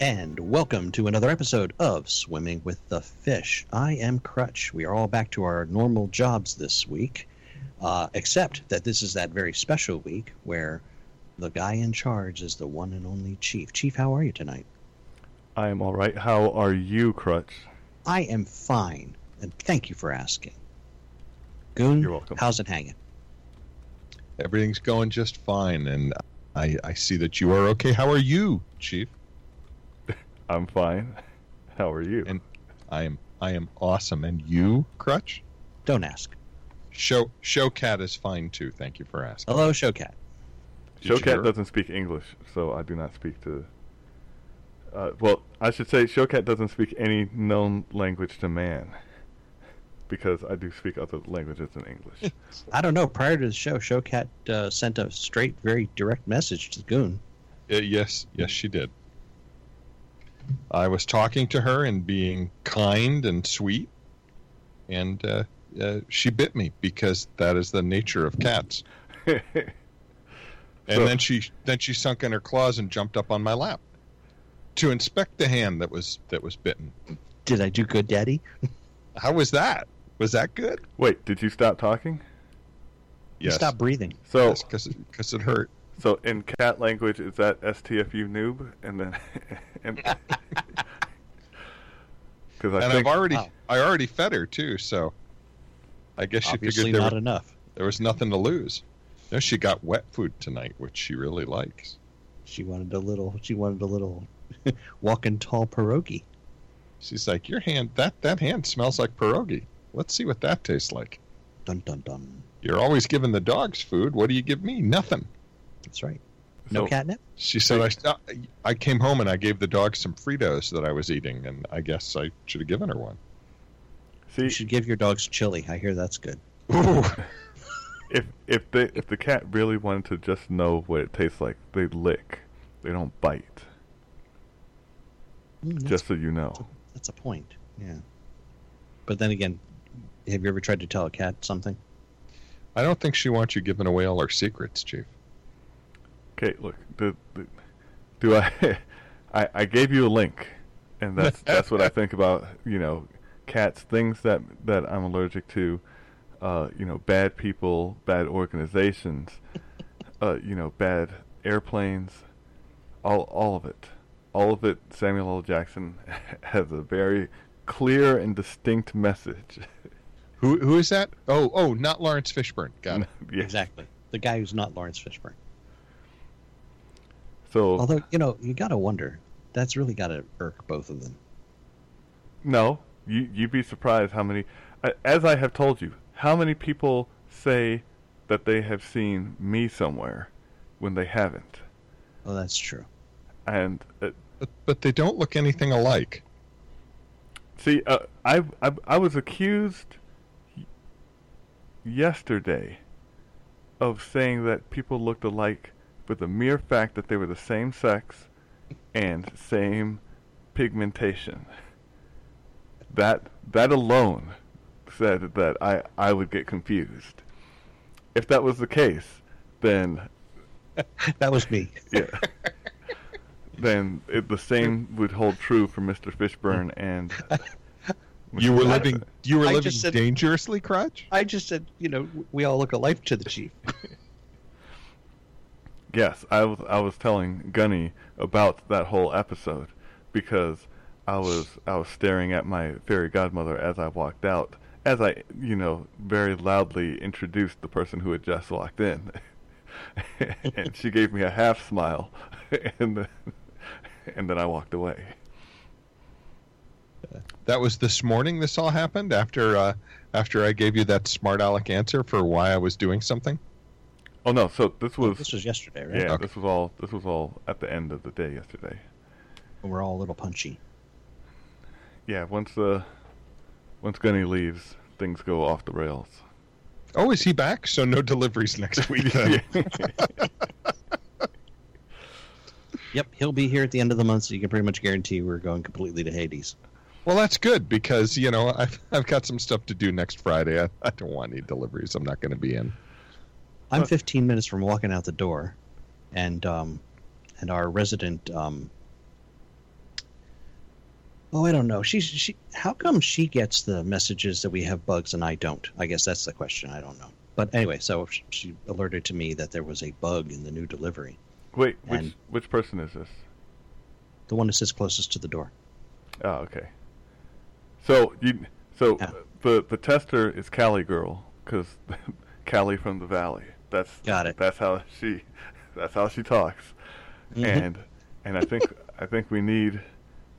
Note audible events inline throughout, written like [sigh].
and welcome to another episode of Swimming with the Fish. I am Crutch. We are all back to our normal jobs this week, uh, except that this is that very special week where the guy in charge is the one and only Chief. Chief, how are you tonight? I am all right. How are you, Crutch? I am fine, and thank you for asking. Goon, You're welcome. how's it hanging? Everything's going just fine, and I, I see that you are okay. How are you, Chief? I'm fine. How are you? And I am I am awesome. And you, Crutch? Don't ask. Show Showcat is fine too. Thank you for asking. Hello, Showcat. Did you Showcat doesn't speak English, so I do not speak to. Uh, well, I should say Showcat doesn't speak any known language to man, because I do speak other languages than English. [laughs] I don't know. Prior to the show, Showcat uh, sent a straight, very direct message to Goon. Uh, yes, yes, she did. I was talking to her and being kind and sweet, and uh, uh, she bit me because that is the nature of cats. [laughs] And So- then she then she sunk in her claws and jumped up on my lap to inspect the hand that was that was bitten. Did I do good, Daddy? [laughs] How was that? Was that good? Wait, did you stop talking? You Stop breathing. So, because it, it hurt. So in cat language, is that STFU noob? And then, [laughs] and [laughs] because I and think I've already Wow. I already fed her too, so I guess she Obviously figured there, not wa- enough. there was nothing to lose. No, she got wet food tonight, which she really likes. She wanted a little. She wanted a little [laughs] walking tall pierogi. She's like, "Your hand that that hand smells like pierogi. Let's see what that tastes like." Dun dun dun. You're always giving the dogs food. What do you give me? Nothing. That's right. No so- catnip. She said, I, st- I came home and I gave the dog some Fritos that I was eating, and I guess I should have given her one. See, You should give your dogs chili. I hear that's good. Ooh. [laughs] if if the if the cat really wanted to just know what it tastes like, they lick. They don't bite. Mm, that's, Just so you know. that's a point. Yeah. But then again, have you ever tried to tell a cat something? I don't think she wants you giving away all her secrets, Chief. Okay, look. Do, do, do I, [laughs] I? I gave you a link, and that's that's what I think about. You know, cats. Things that that I'm allergic to. Uh, you know, bad people, bad organizations. Uh, you know, bad airplanes. All all of it. All of it. Samuel L. Jackson [laughs] has a very clear and distinct message. Who who is that? Oh oh, not Laurence Fishburne. Got it. [laughs] Yes. Exactly. The guy who's not Laurence Fishburne. So Although you know, you got to wonder. That's really got to irk both of them. No, you you'd be surprised how many. As I have told you, how many people say that they have seen me somewhere when they haven't, Oh, that's true. and uh, But, but they don't look anything alike. see, uh, I, I I was accused yesterday of saying that people looked alike for the mere fact that they were the same sex and same pigmentation. That that alone said that I, I would get confused. If that was the case, then [laughs] That was me. [laughs] yeah, then it, the same would hold true for Mr. Fishburne and. [laughs] You were Mr. living you were I living said- dangerously, Crutch. I just said, you know, we all look alike to the chief. Yes, I was I was telling Gunny about that whole episode because I was I was staring at my fairy godmother as I walked out, as I you know very loudly introduced the person who had just walked in, [laughs] and she gave me a half smile, [laughs] and then, and then I walked away. That was this morning. This all happened after uh, after I gave you that smart aleck answer for why I was doing something. Oh no! So this was this was yesterday, right? yeah. Okay. This was all this was all at the end of the day yesterday. We're all a little punchy. Yeah. Once uh once Gunny leaves, things go off the rails. Oh, is he back? So no deliveries next week [laughs] then. [laughs] Yep, he'll be here at the end of the month, so you can pretty much guarantee we're going completely to Hades. Well, that's good because you know [laughs] I've I've got some stuff to do next Friday. I, I don't want any deliveries. I'm not going to be in. I'm Uh, 15 minutes from walking out the door, and um, and our resident um, Oh, I don't know. She's she. How come she gets the messages that we have bugs and I don't? I guess that's the question. I don't know. But anyway, so she alerted to me that there was a bug in the new delivery. Wait, which And- which person is this? The one that sits closest to the door. Oh, okay. So you so Yeah. the the tester is Callie girl because [laughs] Callie from the Valley. That's Got it. That's how she that's how she talks. Mhm. And and I think I think we need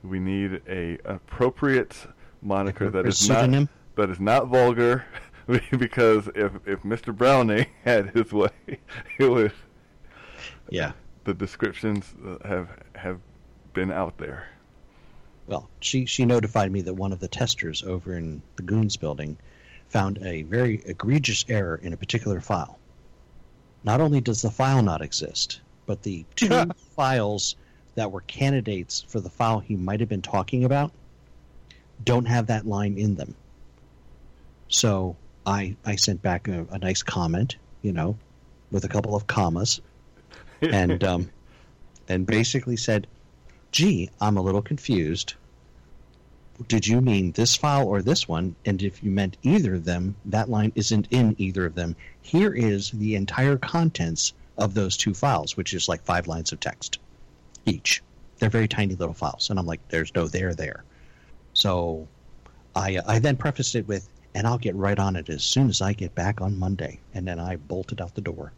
we need a appropriate moniker that Or pseudonym? not that is not vulgar [laughs] because if if Mr. Browning had his way, [laughs] it would Yeah. the descriptions uh, have have been out there. Well, she she notified me that one of the testers over in the Goons building found a very egregious error in a particular file. Not only does the file not exist, but the two [laughs] files that were candidates for the file he might have been talking about don't have that line in them. So I I sent back a, a nice comment, you know, with a couple of commas, [laughs] and um, and basically said, "Gee, I'm a little confused. Did you mean this file or this one? And if you meant either of them, that line isn't in either of them. Here is the entire contents of those two files, which is like five lines of text each. They're very tiny little files, and I'm like, there's no there there. So I uh, I then prefaced it with, and I'll get right on it as soon as I get back on Monday, and then I bolted out the door.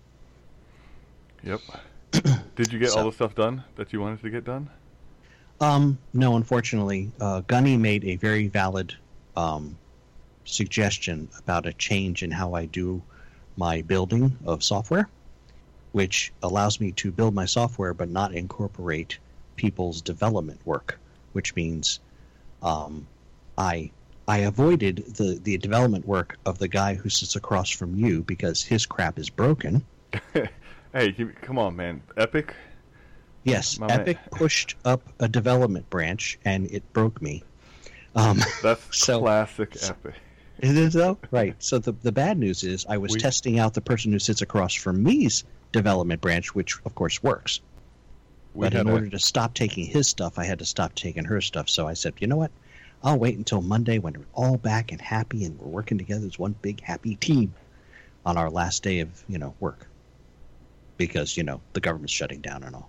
Yep. [clears throat] Did you get all the stuff done that you wanted to get done? Um, no, unfortunately, uh, Gunny made a very valid um, suggestion about a change in how I do my building of software, which allows me to build my software but not incorporate people's development work, which means um, I I avoided the, the development work of the guy who sits across from you because his crap is broken. [laughs] hey, come on, man. Epic. Yes, My. Epic pushed up a development branch and it broke me. Um, [laughs] That's [laughs] So- classic Epic. It is though, right? So the the bad news is I was We- testing out the person who sits across from me's development branch, which of course works. But in a- order to stop taking his stuff, I had to stop taking her stuff. So I said, you know what? I'll wait until Monday when we're all back and happy and we're working together as one big happy team on our last day of you know work. Because you know the government's shutting down and all.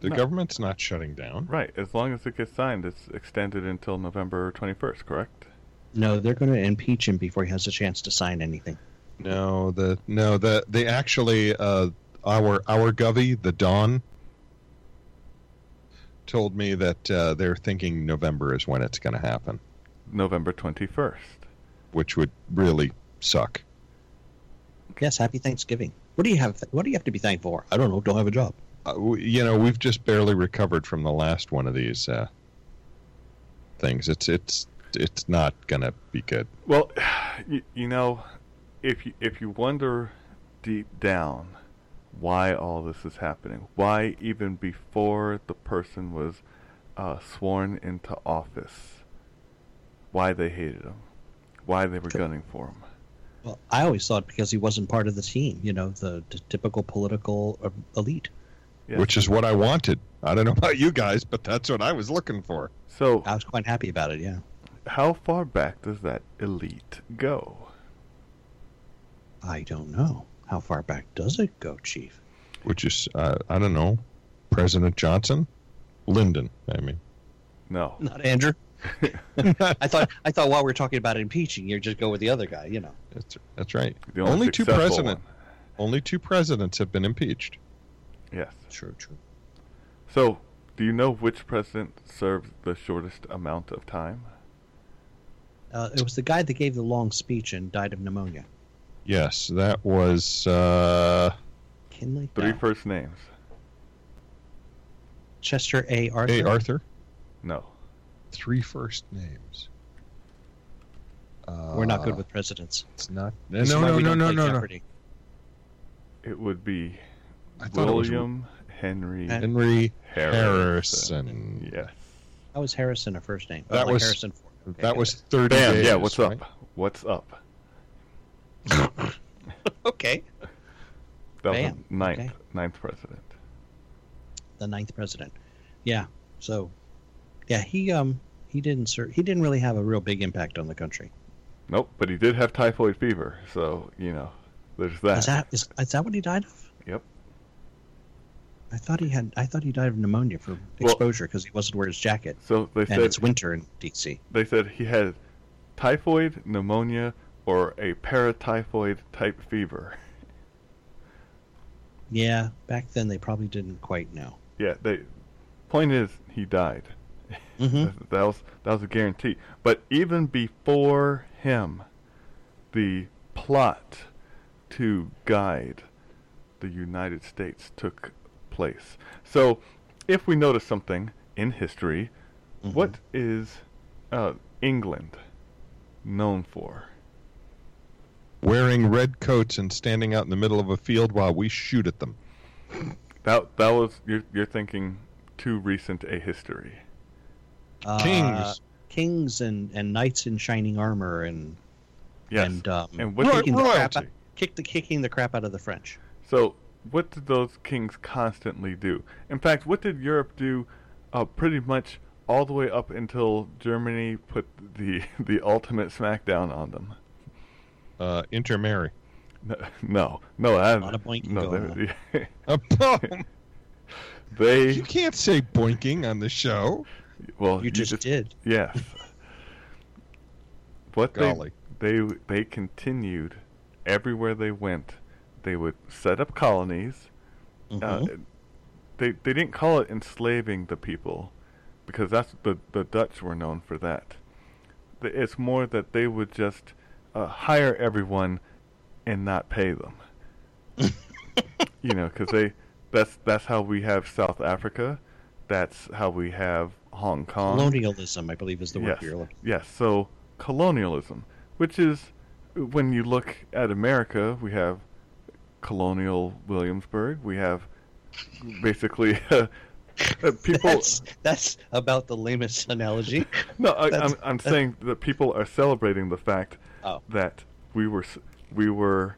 The No. government's not shutting down. Right. As long as it gets signed, it's extended until November 21st, correct? No, they're going to impeach him before he has a chance to sign anything. No, the no the they actually uh, our our Govey the Don, told me that uh, they're thinking November is when it's going to happen, November 21st. which would really suck. Yes, happy Thanksgiving. What do you have? What do you have to be thankful for? I don't know. Don't have a job. Uh, you know, we've just barely recovered from the last one of these uh, things. It's it's it's not going to be good. Well, [sighs] you, you know, if you, if you wonder deep down why all this is happening, why even before the person was uh, sworn into office, why they hated him, why they were gunning for him. Well, I always thought because he wasn't part of the team, you know, the, the typical political uh, elite. Yes. Which is what I wanted. I don't know about you guys, but that's what I was looking for. so. I was quite happy about it. Yeah, How far back does that elite go? I don't know how far back does it go, Chief. Which is uh, I don't know, President Johnson, Lyndon. I mean, No. Not Andrew. [laughs] I thought I thought while we are talking about impeaching, you just go with the other guy. You know. that's that's right. The Only two successful president- Only two presidents have been impeached. Yes. True, true. So, do you know which president served the shortest amount of time? Uh, it was the guy that gave the long speech and died of pneumonia. Yes, that was. Uh, Kinley. Three No. first names. Chester A. Arthur. hey, Arthur. No. Three first names. Uh, We're not good with presidents. It's not. No, no, no, no, no, no, no. It would be I thought it was William Henry Henry Harrison. Harrison. Yes. That was Harrison a first name. That like was- Harrison Ford. [laughs] Okay, That was thirty Bam. days. yeah. What's right? up? What's up? okay. That was Bam. the ninth, Okay. ninth president. the ninth president. Yeah. So, yeah, he um he didn't ser- he didn't really have a real big impact on the country. Nope, but he did have typhoid fever, so you know, there's that. Is that is, is that what he died of? I thought he had. I thought he died of pneumonia from Well- exposure because he wasn't wearing his jacket, So they and said it's winter in DC. they said he had typhoid, pneumonia, or a paratyphoid type fever. Yeah, back then they probably didn't quite know. Yeah, they. Point is, he died. hmm That, that was that was a guarantee. But even before him, the plot to guide the United States took place. So, if we notice something in history, Mhm. what is uh, England known for? Wearing red coats and standing out in the middle of a field while we shoot at them. That that was you're you're thinking too recent a history. Uh, Kings. kings, and and knights in shining armor, and Yes. and um, And what Roy- did, kicking the crap out, kick the kicking the crap out of the French. so what did those kings constantly do? In fact, what did Europe do? Uh, pretty much all the way up until Germany put the [laughs] the ultimate smackdown on them. Uh, intermarry. No, no, no. I, lot of boinking no, going they, Uh, [laughs] boom. they you can't say boinking on the show. well, You just did. yes. what they they they continued everywhere they went. They would set up colonies. Uh, Mhm. they they didn't call it enslaving the people, because that's the the Dutch were known for that. It's more that they would just uh, hire everyone and not pay them. [laughs] you know, because they that's that's how we have South Africa. That's how we have Hong Kong. Colonialism, I believe, is the word Yes. you're looking. Yes, so colonialism, which is when you look at America, we have colonial Williamsburg. We have basically [laughs] uh, uh, people. That's that's about the lamest analogy. [laughs] no, I, I'm I'm [laughs] saying that people are celebrating the fact Oh. that we were we were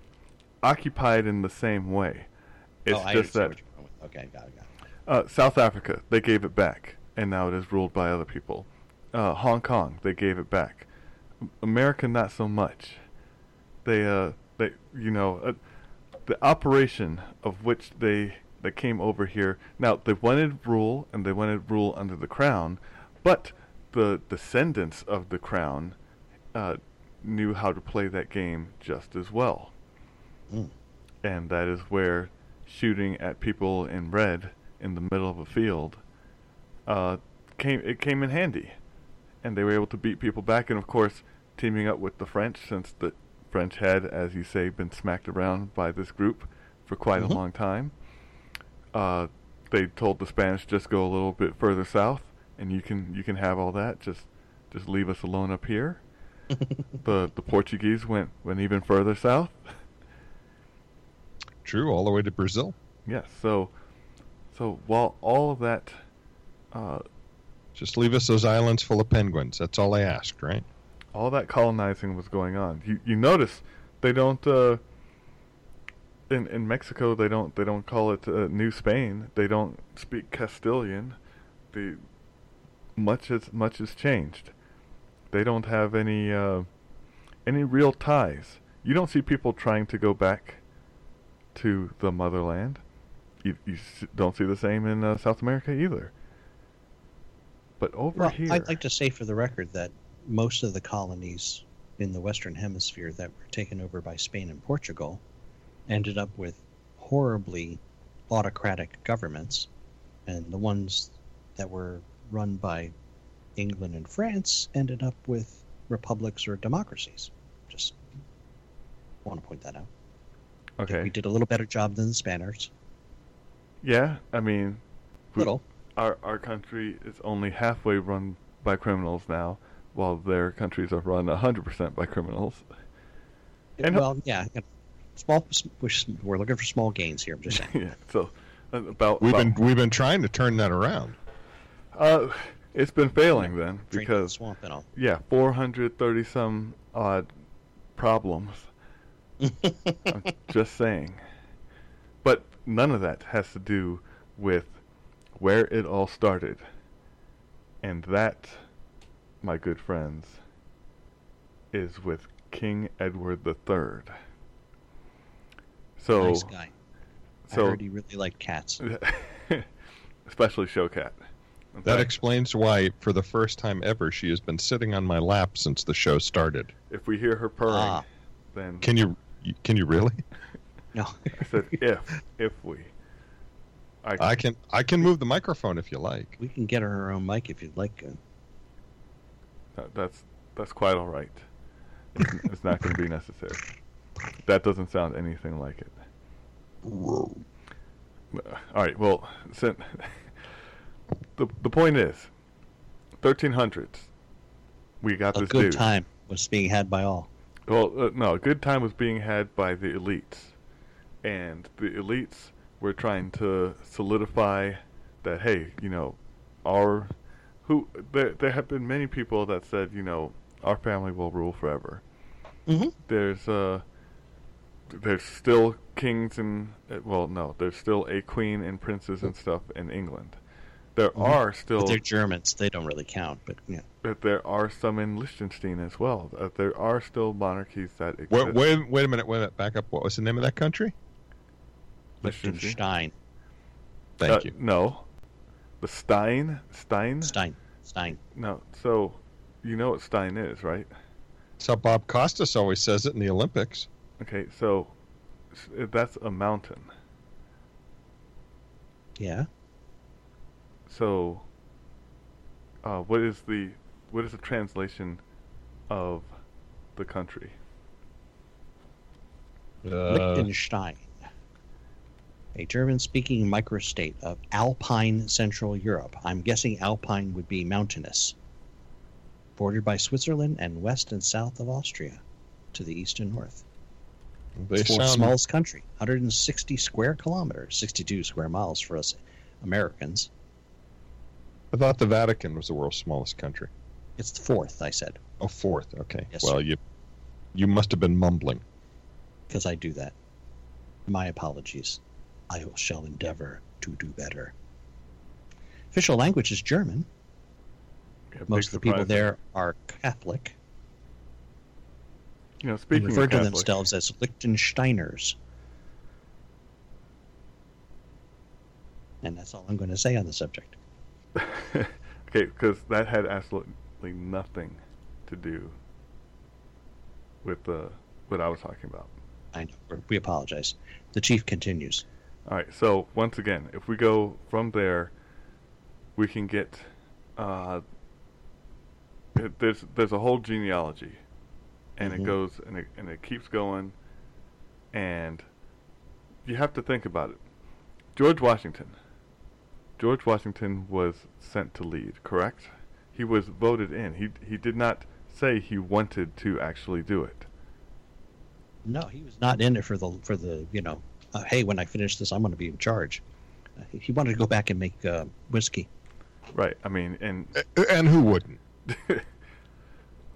occupied in the same way. It's oh, just that what you're going with. Okay, got it, got it. uh, South Africa, they gave it back, and now it is ruled by other people. Uh, Hong Kong, they gave it back. America, not so much. They, uh, they, you know, uh, the operation of which they they came over here. Now they wanted rule, and they wanted rule under the crown, but the descendants of the crown uh, knew how to play that game just as well Mm. and that is where shooting at people in red in the middle of a field uh, came it came in handy, and they were able to beat people back. And of course, teaming up with the French, since the French had, as you say, been smacked around by this group for quite Mhm. a long time. Uh, they told the Spanish just go a little bit further south, and you can you can have all that. Just just leave us alone up here. [laughs] the the Portuguese went went even further south. [laughs] True, all the way to Brazil. Yes. So, so while all of that, uh, Just leave us those islands full of penguins. That's all I asked, right? All that colonizing was going on, you you notice they don't. Uh, in in Mexico, they don't they don't call it uh, New Spain. They don't speak Castilian. The much has much has changed. They don't have any uh, any real ties. You don't see people trying to go back to the motherland. You, you don't see the same in uh, South America either. But over Well, here, I'd like to say for the record that most of the colonies in the Western Hemisphere that were taken over by Spain and Portugal ended up with horribly autocratic governments, and the ones that were run by England and France ended up with republics or democracies. Just want to point that out. okay, We did a little better job than the Spaniards. yeah, I mean, we- Little. our our country is only halfway run by criminals now, while their countries are run hundred percent by criminals. And- well, yeah. Small. we're- We're looking for small gains here. I'm just saying. [laughs] yeah, so uh, about We've about- been we've been trying to turn that around. uh, it's been failing then because swamp and all. yeah, four hundred thirty some odd problems. [laughs] I'm just saying. But none of that has to do with where it all started. And that my good friends, is with King Edward III. So, nice guy. so I heard he really liked cats. [laughs] especially Showcat. In That fact, explains why, for the first time ever, she has been sitting on my lap since the show started. if we hear her purring, Ah. then Can you? Can you really? [laughs] No. I said if if we. I, I can. I can move the microphone if you like. we can get her her own mic if you'd like. Uh, that- that's that's quite all right. It's, [laughs] it's not going to be necessary. That doesn't sound anything like it. Whoa. All right. Well, [laughs] the the point is, thirteen hundreds. We got A this good dude. time was being had by all. Well, uh, no, a good time was being had by the elites, and the elites were trying to solidify that. Hey, you know, our who there there have been many people that said, you know, our family will rule forever. Mhm. There's uh, there's still kings and uh, well, no, there's still a queen and princes and stuff in England. There Mhm. are still But they're Germans. They don't really count. But yeah. that there are some in Liechtenstein as well. Uh, there are still monarchies that exist. Wait, wait, wait a minute. Wait a minute. Back up. What was the name of that country? Liechtenstein. Liechtenstein. Thank Uh, you. No, the Stein. Stein. Stein. Stein. No. So, you know what Stein is, right? So Bob Costas always says it in the Olympics. Okay. So, uh, that's a mountain. Yeah. So, uh, what is the what is the translation of the country? Uh, Liechtenstein. A German speaking microstate of Alpine Central Europe. I'm guessing Alpine would be mountainous. Bordered by Switzerland and west and south of Austria to the east and north. they It's the smallest country, 160 square kilometers, 62 square miles for us Americans. I thought the Vatican was the world's smallest country. It's the fourth, I said, Oh, fourth. Okay. Yes, well, sir. you you must have been mumbling. because I do that. My apologies. I shall endeavor to do better. Official language is German. Yeah, Most of the people there are Catholic. You know, speaking refer to Catholic, themselves as Liechtensteiners. And that's all I'm going to say on the subject. [laughs] okay, because that had absolutely nothing to do with uh, what I was talking about. I know. We apologize. The chief continues. All right. So once again, if we go from there, we can get uh, it- there's there's a whole genealogy, and Mhm. it goes and it and it keeps going, and you have to think about it. George Washington. George Washington was sent to lead, correct? He was voted in. He he did not say he wanted to actually do it. No, he was not in it for the for the you know. Uh, hey, when I finish this, I'm going to be in charge. Uh, he- he wanted to go back and make uh, whiskey. Right. I mean, and And who wouldn't? [laughs]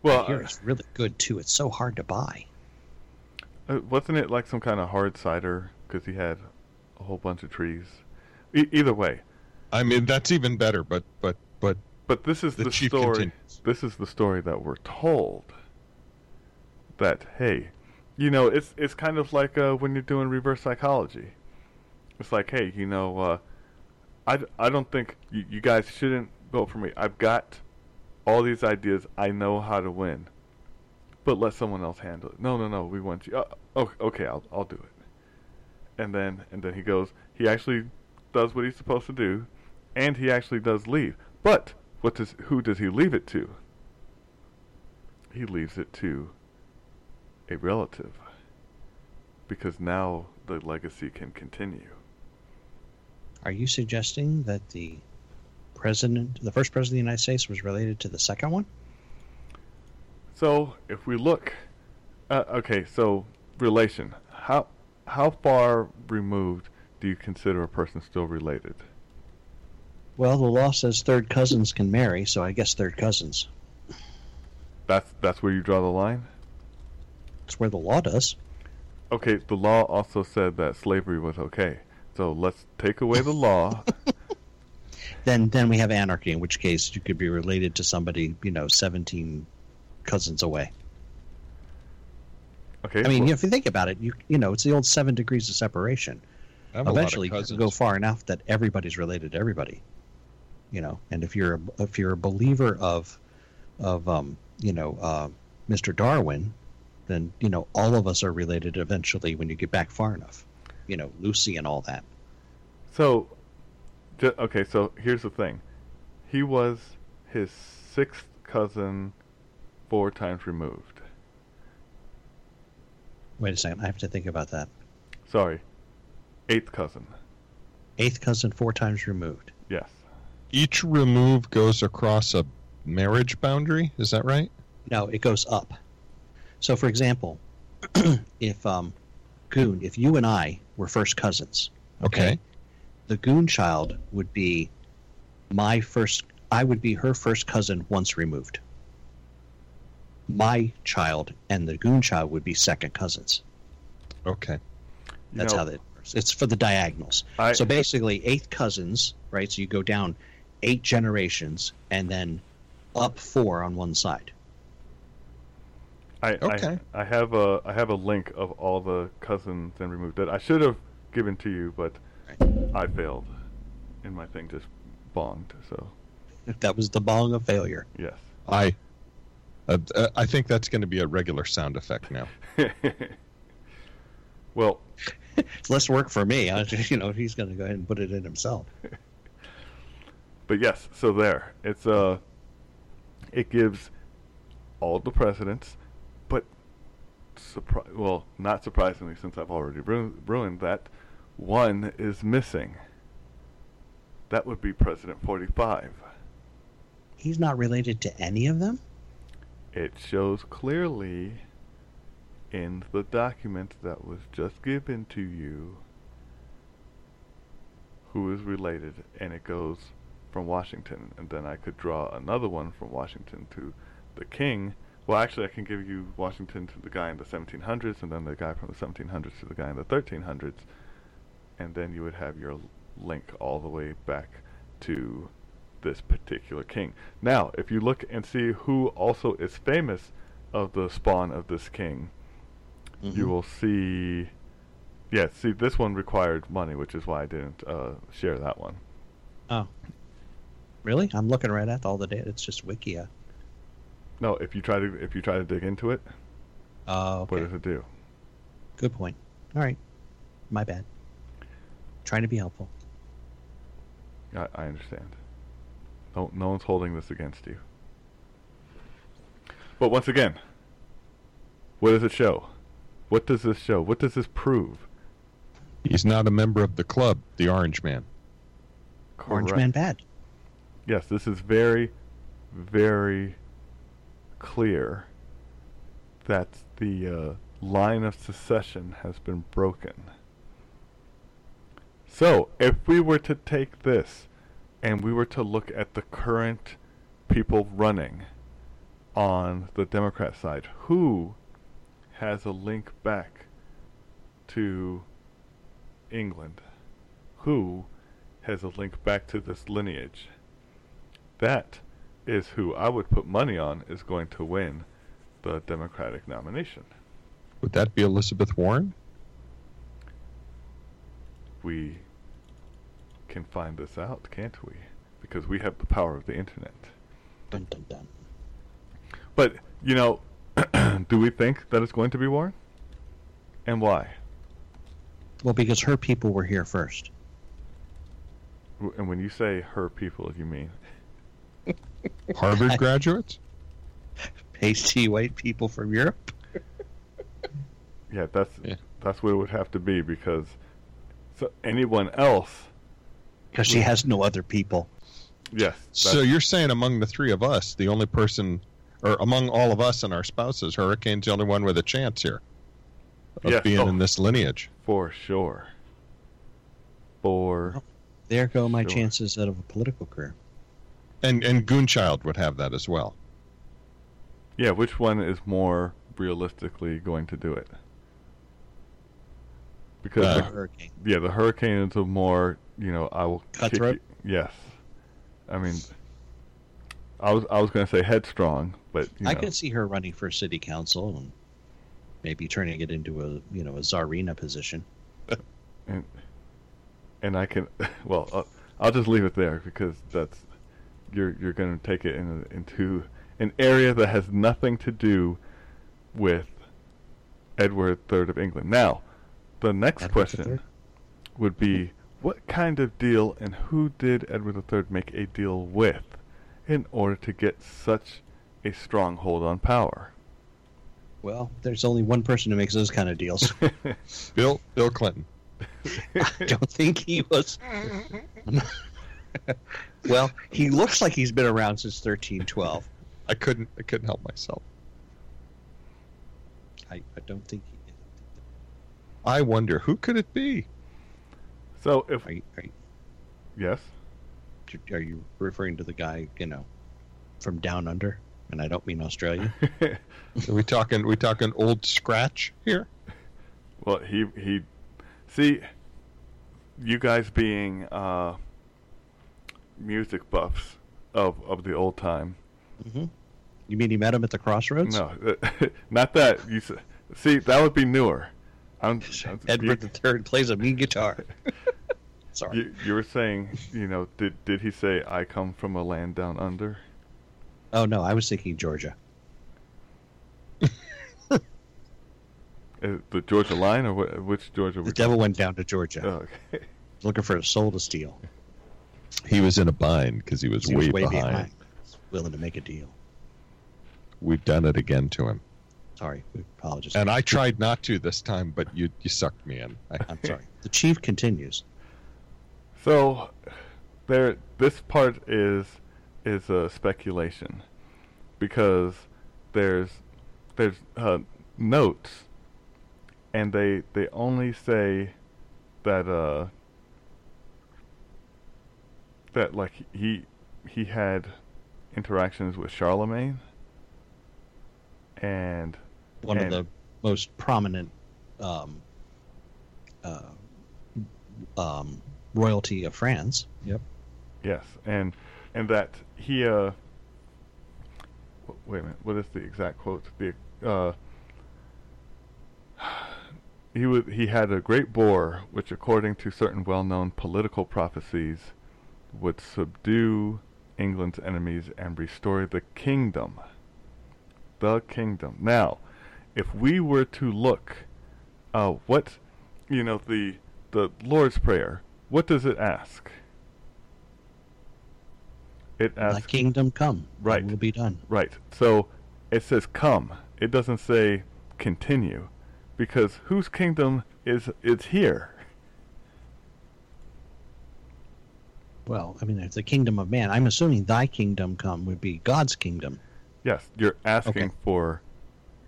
well, I hear it's really good too. It's so hard to buy. Uh, wasn't it like some kind of hard cider because he had a whole bunch of trees? E- either way, I mean, that's even better. But but but but this is the, the, chief story. continues. This is the story that we're told. That hey, you know, it's it's kind of like uh, when you're doing reverse psychology. It's like, hey, you know, uh, I, I don't think you, you guys shouldn't vote for me. I've got all these ideas. I know how to win, but let someone else handle it. No, no, no. We want you. Uh, oh, okay, I'll I'll do it. And then and then he goes. He actually does what he's supposed to do, and he actually does leave. But what does who does he leave it to? He leaves it to a relative, because now the legacy can continue. Are you suggesting that the president, the first president of the United States, was related to the second one? So if we look, uh, okay, so relation. How how far removed do you consider a person still related? Well, the law says third cousins can marry, so I guess third cousins. That's that's where you draw the line. That's where the law does. Okay, the law also said that slavery was okay. So let's take away the law. [laughs] then then we have anarchy, in which case you could be related to somebody, you know, 17 cousins away. Okay. I mean, well, if you think about it, you you know, it's the old seven degrees of separation. I have a lot of Eventually, you can go far enough that everybody's related to everybody. You know, and if you're a, if you're a believer of of um, you know uh, Mr. Darwin, then you know all of us are related eventually when you get back far enough. You know, Lucy and all that. So, okay, so here's the thing. He was his sixth cousin four times removed. Wait a second, I have to think about that. Sorry, eighth cousin. Eighth cousin, four times removed. Yes. Each remove goes across a marriage boundary. Is that right? No, it goes up. So, for example, [clears throat] if um, Goon, if you and I were first cousins, Okay. the Goon child would be my first. I would be her first cousin once removed. My child and the Goon child would be second cousins. Okay. You That's know, how that works. It's for the diagonals. I, So basically, eighth cousins, right? So you go down eight generations and then up four on one side. I, Okay. I, I have a I have a link of all the cousins and removed that I should have given to you, but I failed, and my thing just bonged. So That was the bong of failure. yes. I. Uh, uh, I think that's going to be a regular sound effect now. [laughs] well, It's [laughs] less work for me. I, you know, he's going to go ahead and put it in himself. [laughs] but yes, so there. It's uh it gives all the presidents, but surpri- well, not surprisingly since I've already ru- ruined that, one is missing. That would be President 45. He's not related to any of them. It shows clearly in the document that was just given to you who is related, and it goes from Washington. And then I could draw another one from Washington to the king. Well, actually, I can give you Washington to the guy in the 1700s, and then the guy from the 1700s to the guy in the 1300s, and then you would have your link all the way back to this particular king. Now, if you look and see who also is famous of the spawn of this king, you Mhm. will see. Yeah, see, this one required money, which is why I didn't uh, share that one. Oh, really? I'm looking right at all the data. It's just Wikia. No, if you try to if you try to dig into it, Oh, what does it do? Good point. All right. My bad. Trying to be helpful. I, I understand. No, no one's holding this against you. But once again, what does it show? What does this show? What does this prove? He's not a member of the club, the Orange Man. Orange Correct. Man bad. Yes, this is very, very clear that the uh, line of secession has been broken. So, if we were to take this and we were to look at the current people running on the Democrat side, who has a link back to England? Who has a link back to this lineage? That is who I would put money on is going to win the Democratic nomination. Would that be Elizabeth Warren? We can find this out, can't we? Because we have the power of the internet. Dun, dun, dun. But, you know, [clears throat] do we think that it's going to be Warren? And why? Well, because her people were here first. And when you say her people, you mean [laughs] Harvard graduates? Pasty white people from Europe. Yeah, that's Yeah. that's what it would have to be because so anyone else, Because she has no other people. yes. So you're saying among the three of us, the only person, or among all of us and our spouses, Hurricane's the only one with a chance here of Yes, being oh. in this lineage. for sure. For There go my Sure. chances out of a political career. And and Goonchild would have that as well. yeah, which one is more realistically going to do it? Because Uh, the, Hurricane. yeah, the hurricane is a more you know I will Cutthroat? yes, I mean, I was I was going to say headstrong, but you know, I could see her running for city council and maybe turning it into a you know a czarina position. and and I can [laughs] well I'll, I'll just leave it there because that's you're you're going to take it in, into an area that has nothing to do with Edward III of England. Now, the next Edward question III? would be what kind of deal and who did Edward III make a deal with in order to get such a stronghold on power? Well, there's only one person who makes those kind of deals. [laughs] Bill Bill Clinton. [laughs] I don't think he was. [laughs] [laughs] well, he looks like he's been around since 1312. [laughs] I couldn't I couldn't help myself. I, I don't think. He, I wonder who could it be? so if are, you, are, you, yes, are you referring to the guy you know from down under? And I don't mean Australia. [laughs] Are we talking we talking old scratch here? Well, he he, see, you guys being uh, music buffs of of the old time. hmm You mean he met him at the crossroads? No, [laughs] not that. You see, that would be newer. I'm, [laughs] I'm- Edward the Third plays a mean guitar. [laughs] Sorry. You, you were saying, you know, did did he say I come from a land down under? Oh no, I was thinking Georgia. Uh, the Georgia line or wh- which Georgia? The devil went down to Georgia, Oh, okay. looking for a soul to steal. He was in a bind because he was He way, was way behind. behind. Willing to make a deal. We've done it again to him. Sorry, we apologize. And I tried not to this time, but you you sucked me in. I, [laughs] I'm sorry. The chief continues. So, there. This part is is a speculation because there's there's uh, notes, and they they only say that uh that like he he had interactions with Charlemagne and One And- of the most prominent um, uh, um, royalty of France. Yep. Yes, and and that he uh wait a minute, what is the exact quote? The uh he was he had a great boar which according to certain well-known political prophecies would subdue England's enemies and restore the kingdom. The kingdom. Now, if we were to look uh what you know the the Lord's prayer, what does it ask? It asks kingdom come. Right. Will be done. Right. So it says come. It doesn't say continue because whose kingdom is is here? Well, I mean, it's the kingdom of man. I'm assuming thy kingdom come would be God's kingdom. Yes, you're asking Okay. for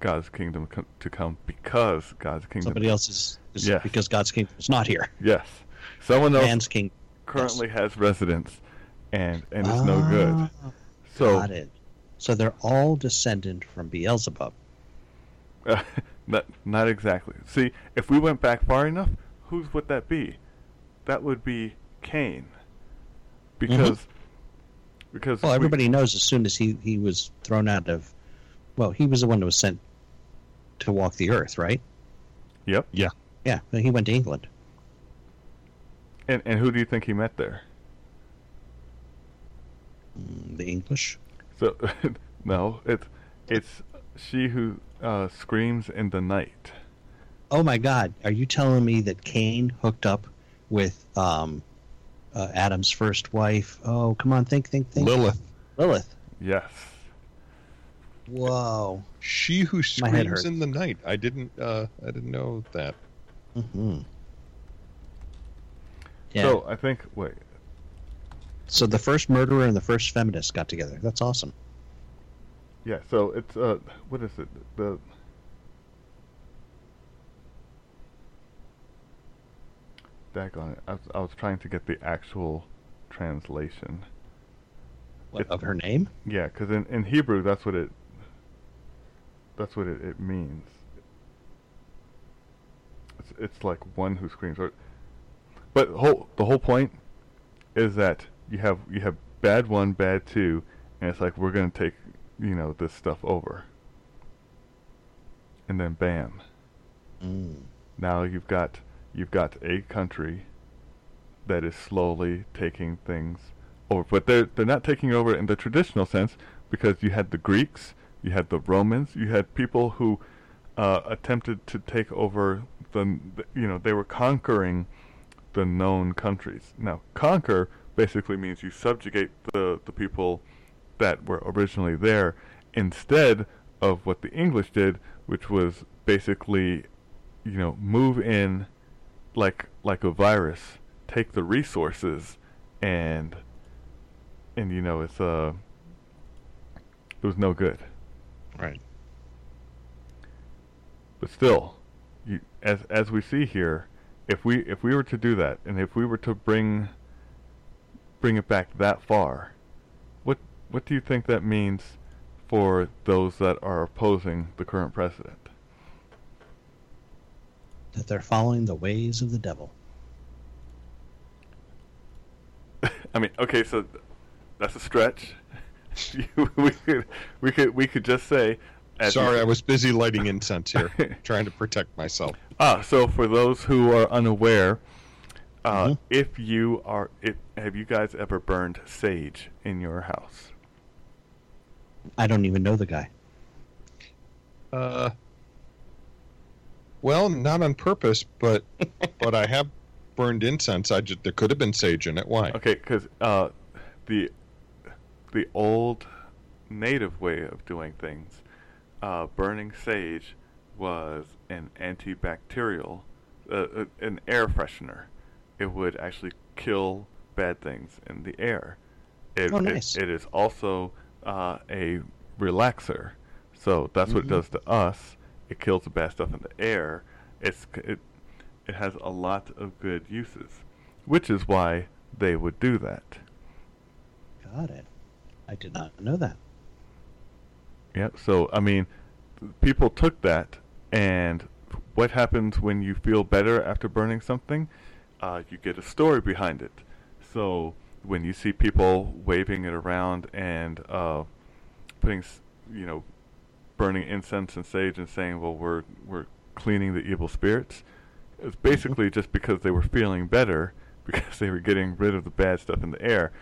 God's kingdom to come because God's kingdom. Somebody else is, is Yes. because God's kingdom is not here. Yes. Someone else Man's kingdom. currently has residence and and is no good. Ah, So Got it. So they're all descendant from Beelzebub. [laughs] not not exactly. See, if we went back far enough, whose would that be? That would be Cain. Because because Well, we- everybody knows as soon as he, he was thrown out of, well, he was the one that was sent to walk the earth, right? Yep. Yeah, Yeah. he went to England. And and who do you think he met there? Mm, The English. So [laughs] no, it's it's she who uh, screams in the night. Oh my God! Are you telling me that Cain hooked up with um, uh, Adam's first wife? Oh, come on, think, think, think. Lilith, Lilith. Yes. Whoa. she who My head screams in the night. I didn't uh, I didn't know that. hmm Yeah. So So, I think wait. So the first murderer and the first feminist got together. That's awesome. Yeah. So it's uh what is it the Daggone it. I was, I was trying to get the actual translation. What, of her name? Yeah, because in, in Hebrew, that's what it. That's what it, it means. It's it's like one who screams. Or, but whole the whole point is that you have you have bad one, bad two, and it's like we're gonna take you know this stuff over, and then bam, Mm. now you've got you've got a country that is slowly taking things over, but they're they're not taking over in the traditional sense because you had the Greeks, you had the Romans, you had people who uh, attempted to take over the, you know they were conquering the known countries. Now conquer basically means you subjugate the the people that were originally there instead of what the English did, which was basically you know move in like like a virus, take the resources and and you know it's uh it was no good. Right. But still, you, as as we see here, if we if we were to do that, and if we were to bring bring it back that far, what what do you think that means for those that are opposing the current president? That they're following the ways of the devil. [laughs] I mean, okay, so that's a stretch. [laughs] we could we could we could just say. as you- Sorry, I was busy lighting incense here, [laughs] trying to protect myself. Ah, so for those who are unaware, uh, Mhm. if you are, if have you guys ever burned sage in your house? I don't even know the guy. Uh, well, not on purpose, but [laughs] but I have burned incense. I just there could have been sage in it. Why? Okay, because uh, the the old native way of doing things, uh, burning sage was an antibacterial, uh, uh, an air freshener. It would actually kill bad things in the air. It, Oh, it- it is also uh, a relaxer. So that's what it Mhm. does to us. It kills the bad stuff in the air. It's it it has a lot of good uses, which is why they would do that. Got it. I did not know that. Yeah. So I mean, people took that, and what happens when you feel better after burning something? Uh, you get a story behind it. So when you see people waving it around and uh, putting, you know, burning incense and sage and saying, "Well, we're we're cleaning the evil spirits," it's basically just because they were feeling better [laughs] because they were getting rid of the bad stuff in the air.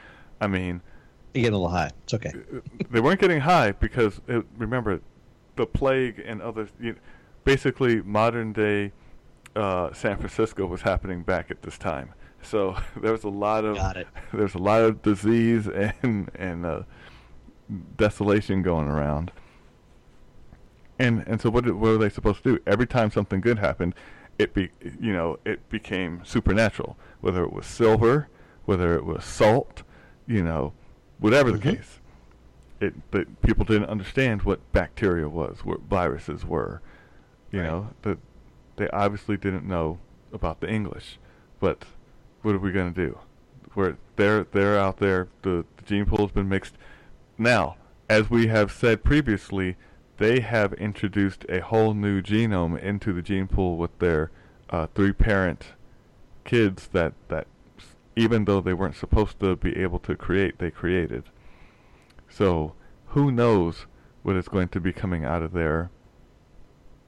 I mean, You get a little high. It's okay. they weren't getting high because it, remember the plague and other you basically modern day uh, San Francisco was happening back at this time. So [laughs] there was a lot of Got it. [laughs] there was a lot of disease and and uh, desolation going around. And and so what did, what were they supposed to do? Every time something good happened, it be you know it became supernatural. Whether it was silver, whether it was salt, you know, whatever the Mhm. case. It but people didn't understand what bacteria was, what viruses were. You Right. know that they obviously didn't know about the English. But what are we going to do? We're they're they're out there. The, the gene pool's been mixed. Now, as we have said previously, they have introduced a whole new genome into the gene pool with their uh, three parent kids that that even though they weren't supposed to be able to create, they created. So who knows what is going to be coming out of there?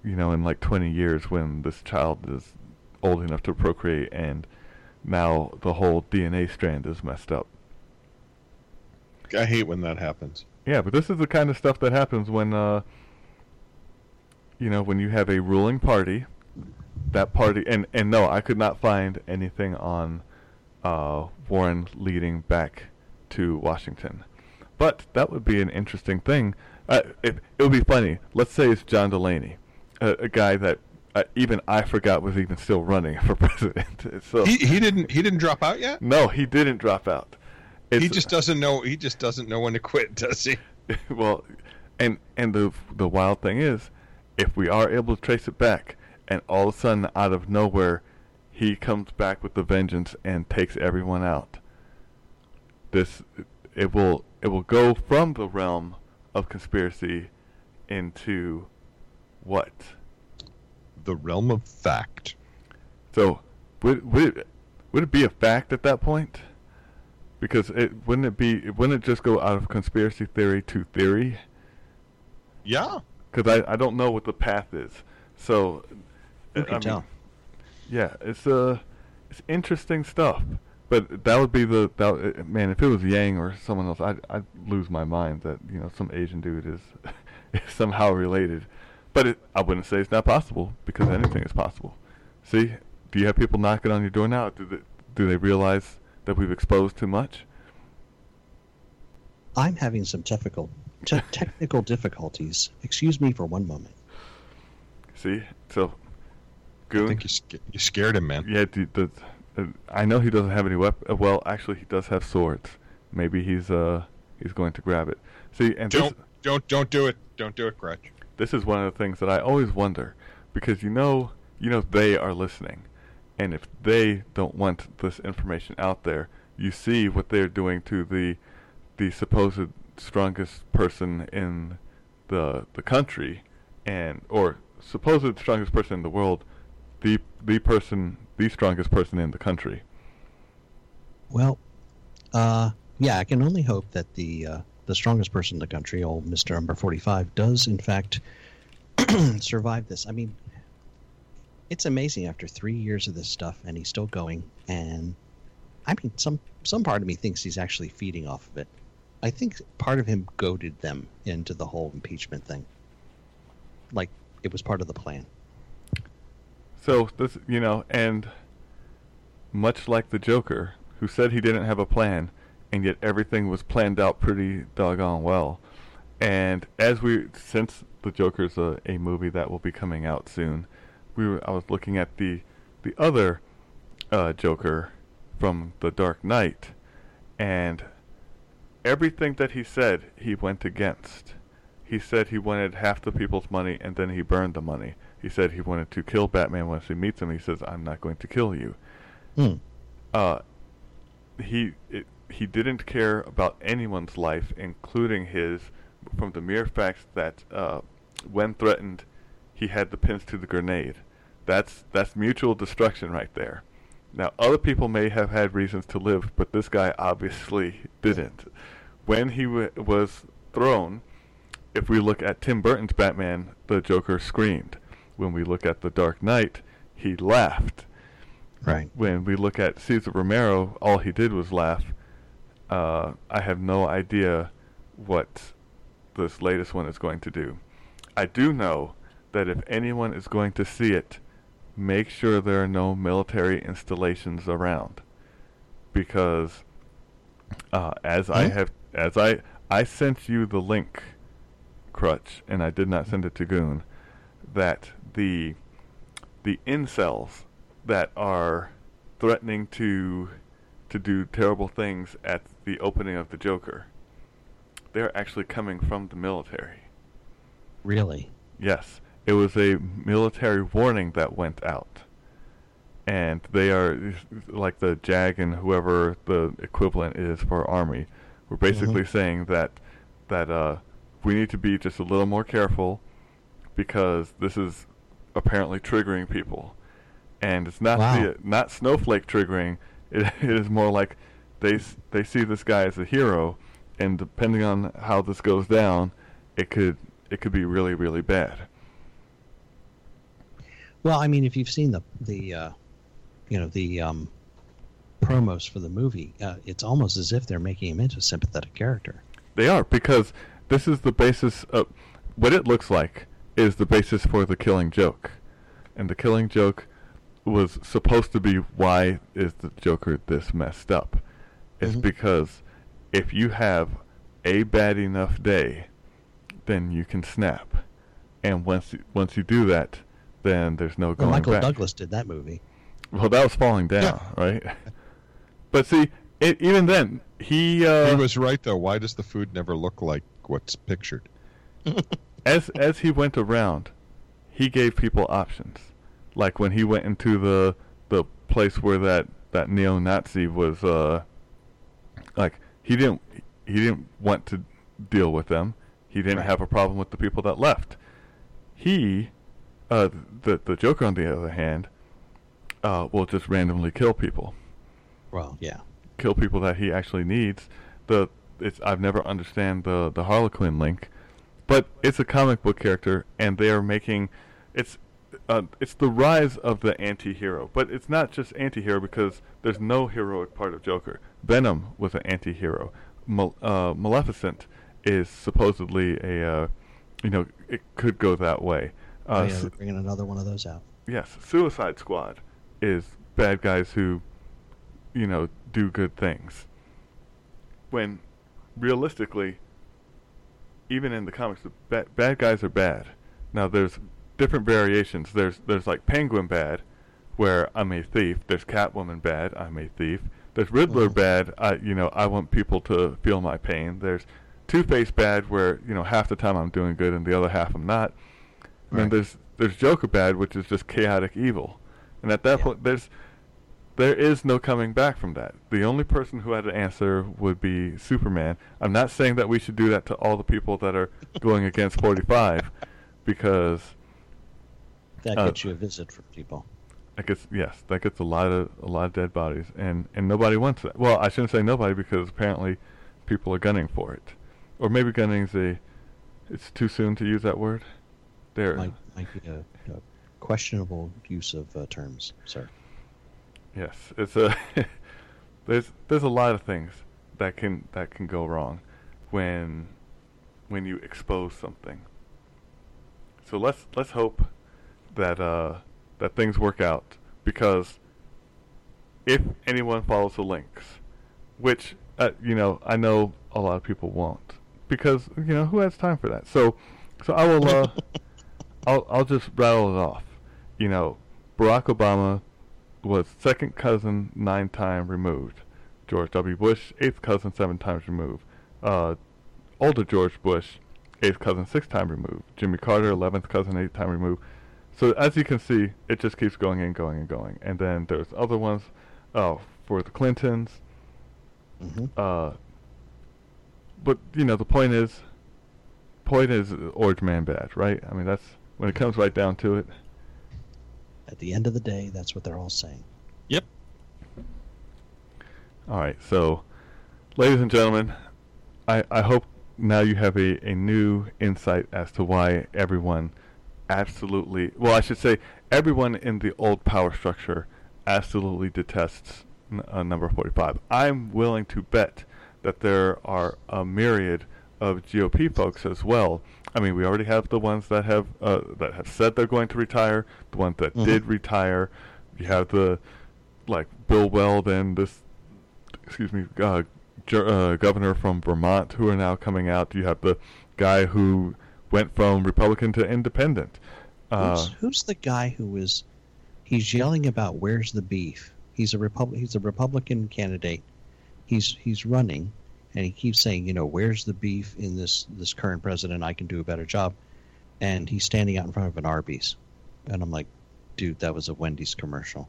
You know, in like 20 years when this child is old enough to procreate and now the whole DNA strand is messed up. I hate when that happens. Yeah, but this is the kind of stuff that happens when, uh, you know, when you have a ruling party. That party, and and no, I could not find anything on uh, Warren leading back to Washington, but that would be an interesting thing. Uh, it it would be funny. Let's say it's John Delaney, a, a guy that uh, even I forgot was even still running [laughs] for president. [laughs] so He he didn't he didn't drop out yet. no, he didn't drop out. He just doesn't know. He just doesn't know when to quit, does he? [laughs] [laughs] well, and and the the wild thing is, if we are able to trace it back, and all of a sudden out of nowhere, he comes back with the vengeance and takes everyone out. This it will it will go from the realm of conspiracy into what? The realm of fact. So would would it, would it be a fact at that point? Because it wouldn't it be wouldn't it just go out of conspiracy theory to theory? Yeah. Because I, I don't know what the path is. So Who I can mean, tell? Yeah, it's uh, it's interesting stuff. But that would be the that, uh, man. If it was Yang or someone else, I'd I'd lose my mind that you know some Asian dude is, [laughs] is somehow related. But it, I wouldn't say it's not possible because anything is possible. See, do you have people knocking on your door now? Do they do they realize that we've exposed too much? I'm having some technical te- [laughs] technical difficulties. Excuse me for one moment. See, so I Goon. think you, sca- you scared him, man. Yeah, the, the, uh, I know he doesn't have any weapon. Well, actually, he does have swords. Maybe he's uh he's going to grab it. See, and Don't, don't, don't do it. Don't do it, Crutch. this is one of the things that I always wonder because you know you know they are listening, and if they don't want this information out there, you see what they're doing to the the supposed strongest person in the the country, and or supposed strongest person in the world, the the person the strongest person in the country. Well, uh, yeah, I can only hope that the uh, the strongest person in the country, old Mister Number Forty Five, does in fact [clears throat] survive this. I mean, it's amazing after three years of this stuff, and he's still going. And I mean, some some part of me thinks he's actually feeding off of it. I think part of him goaded them into the whole impeachment thing, like it was part of the plan. So this, you know, and much like the Joker, who said he didn't have a plan, and yet everything was planned out pretty doggone well. And as we, since the Joker's a, a movie that will be coming out soon, we were, I was looking at the the other uh, Joker from The Dark Knight, and everything that he said he went against. He said he wanted half the people's money, and then he burned the money. He said he wanted to kill Batman once he meets him. He says, "I'm not going to kill you." Hmm. Uh, he it, he didn't care about anyone's life, including his, from the mere fact that uh, when threatened, he had the pins to the grenade. That's that's mutual destruction right there. Now, other people may have had reasons to live, but this guy obviously didn't. When he w- was thrown, if we look at Tim Burton's Batman, the Joker screamed. When we look at The Dark Knight, he laughed. Right. When we look at Cesar Romero, all he did was laugh. Uh, I have no idea what this latest one is going to do. I do know that if anyone is going to see it, make sure there are no military installations around, because uh, as I Hmm? have, as I I sent you the link, Crutch, and I did not send it to Goon, that the the incels that are threatening to to do terrible things at the opening of the Joker, they're actually coming from the military. Really. Yes, it was a military warning that went out. And they are like the JAG and whoever the equivalent is for Army. We're basically saying that that uh, we need to be just a little more careful because this is apparently triggering people, and it's not Wow. the, not snowflake triggering. It, [laughs] it is more like they they see this guy as a hero, and depending on how this goes down, it could it could be really really bad. Well, I mean, if you've seen the the uh, you know the um, promos for the movie, uh, it's almost as if they're making him into a sympathetic character. They are because this is the basis of what it looks like is the basis for the Killing Joke, and the Killing Joke was supposed to be why is the Joker this messed up? It's Mhm. because if you have a bad enough day, then you can snap, and once once you do that, then there's no Well, going Michael back. Douglas did that movie. Well, that was falling down, right? But see, it, even then, he uh, he was right though. Why does the food never look like what's pictured? [laughs] as as he went around, he gave people options. Like when he went into the the place where that that neo-Nazi was, uh, like he didn't he didn't want to deal with them. He didn't Right. have a problem with the people that left. He, uh, the the Joker on the other hand, uh, will just randomly kill people. Well, yeah. kill people that he actually needs. The it's I've never understand the the Harlequin link, but it's a comic book character, and they are making it's uh, it's the rise of the anti-hero, but it's not just anti-hero because there's no heroic part of Joker. Venom was an anti-hero. Mal- uh, Maleficent is supposedly a, uh, you know, it could go that way. Oh, Uh, yeah, Su- bringing another one of those out. yes, Suicide Squad is bad guys who, you know, do good things. When, realistically, even in the comics, the ba- bad guys are bad. Now there's different variations. There's there's like Penguin bad, where I'm a thief. There's Catwoman bad. I'm a thief. There's Riddler Mhm. bad. I you know I want people to feel my pain. There's Two Face bad, where you know half the time I'm doing good and the other half I'm not. And then there's there's Joker bad, which is just chaotic evil. And at that Yeah. point, there's there is no coming back from that. The only person who had an answer would be Superman. I'm not saying that we should do that to all the people that are going against 45, because That Uh, gets you a visit from people. that gets yes, that gets a lot of a lot of dead bodies, and and nobody wants that. Well, I shouldn't say nobody because apparently people are gunning for it, or maybe gunning's a it's too soon to use that word. There, Might, might be a, a questionable use of uh, terms, sir. Yes, it's a [laughs] there's there's a lot of things that can that can go wrong when when you expose something. So let's let's hope that uh that things work out because if anyone follows the links, which uh, you know I know a lot of people won't because you know who has time for that. So so I will uh [laughs] I'll I'll just rattle it off. You know, Barack Obama was second cousin nine time removed. George W. Bush, eighth cousin seven times removed. Uh, older George Bush, eighth cousin six time removed. Jimmy Carter, eleventh cousin eight time removed. So as you can see, it just keeps going and going and going. And then there's other ones uh, for the Clintons. hmm Uh, but you know the point is, point is Orange Man bad, right? I mean that's when it comes right down to it. At the end of the day, that's what they're all saying. Yep. All right, so, ladies and gentlemen, I, I hope now you have a, a new insight as to why everyone absolutely, well, I should say, everyone in the old power structure absolutely detests n- uh, number 45. I'm willing to bet that there are a myriad of GOP folks as well. I mean, we already have the ones that have uh, that have said they're going to retire, the ones that Mhm. did retire. You have the like Bill Weld and this excuse me, uh, ger- uh, governor from Vermont who are now coming out. You have the guy who went from Republican to Independent. Uh, who's, who's the guy who is? He's yelling about where's the beef. He's a Repub- He's a Republican candidate. He's he's running, and he keeps saying, you know, where's the beef in this this current president? I can do a better job. And he's standing out in front of an Arby's, and I'm like, dude, that was a Wendy's commercial.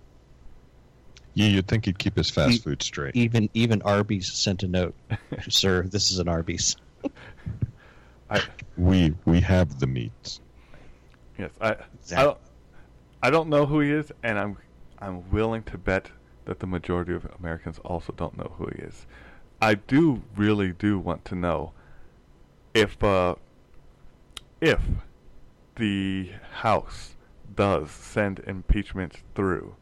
Yeah, you'd think he'd keep his fast He- food straight. Even even Arby's sent a note, [laughs] sir. This is an Arby's. [laughs] I, we we have the meats. yes, I, I don't, I don't know who he is, and I'm I'm willing to bet that the majority of Americans also don't know who he is. I do really do want to know if uh, if the House does send impeachment through.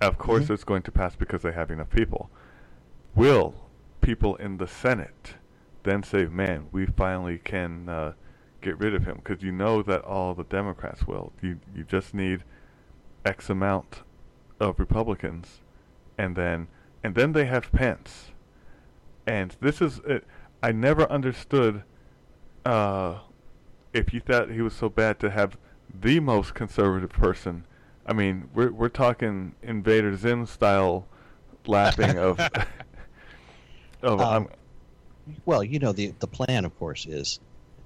Of course, Mhm. it's going to pass because they have enough people. Will people in the Senate then say, "Man, we finally can uh, get rid of him"? Because you know that all the Democrats will. You you just need X amount of Republicans, and then and then they have Pence, and this is it. I never understood uh, if you thought he was so bad to have the most conservative person. I mean, we're we're talking Invader Zim style laughing of [laughs] [laughs] of Um, Well, you know the the plan, of course, is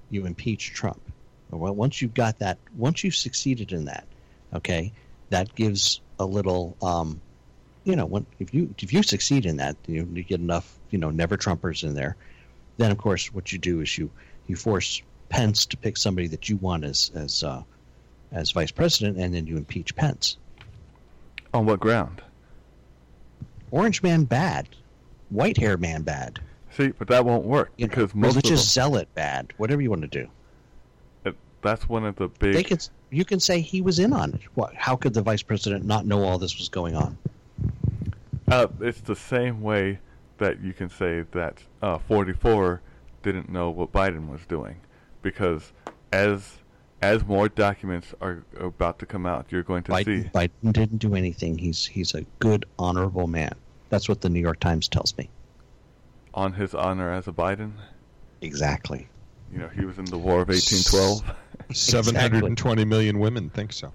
you impeach Trump. Well, once you've got that, once you've succeeded in that, okay, that gives a little, um, you know, when if you if you succeed in that, you, you get enough, you know, never Trumpers in there. Then, of course, what you do is you you force Pence to pick somebody that you want as as uh, as vice president, and then you impeach Pence. on what ground? Orange Man bad. white hair man bad. See, but that won't work You know, because most of religious them, zealot bad. Whatever you want to do. that's one of the big. They could. You can say he was in on it. What? How could the vice president not know all this was going on? Uh, it's the same way that you can say that uh, 44 didn't know what Biden was doing, because as as more documents are about to come out, you're going to Biden, see. Biden didn't do anything. He's he's a good, honorable man. That's what the New York Times tells me. on his honor as a Biden. Exactly. You know, he was in the War of 1812. 720 million women think so.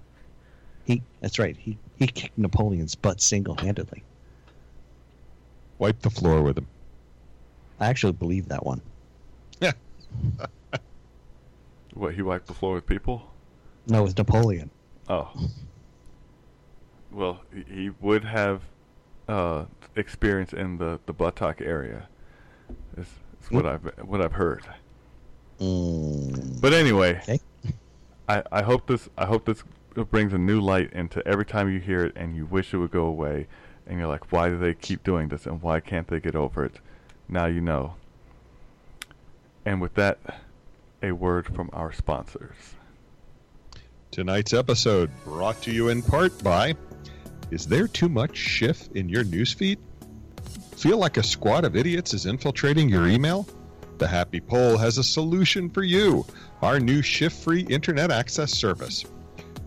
He. That's right. He he kicked Napoleon's butt single handedly. Wipe the floor with him. I actually believe that one. Yeah. [laughs] what he wiped the floor with people? No, with Napoleon. Oh. Well, he- he would have uh, experience in the the buttock area. Is, is what I've what I've heard. Mm. But anyway, Okay. I, I hope this I hope this brings a new light into every time you hear it and you wish it would go away and you're like, why do they keep doing this and why can't they get over it? Now you know. And with that, a word from our sponsors. Tonight's episode brought to you in part by Is there too much Schiff in your newsfeed? Feel like a squad of idiots is infiltrating your email? The Happy Poll has a solution for you our new Schiff free internet access service.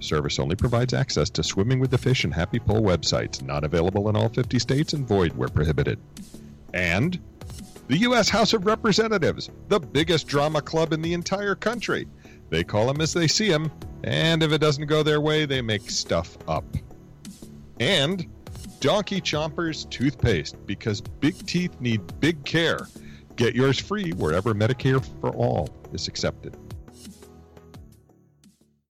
Service only provides access to Swimming with the Fish and Happy Poll websites, not available in all 50 states and void where prohibited. And the U.S. House of Representatives, the biggest drama club in the entire country. They call them as they see them, and if it doesn't go their way, they make stuff up. And Donkey Chompers toothpaste, because big teeth need big care. Get yours free wherever Medicare for All is accepted.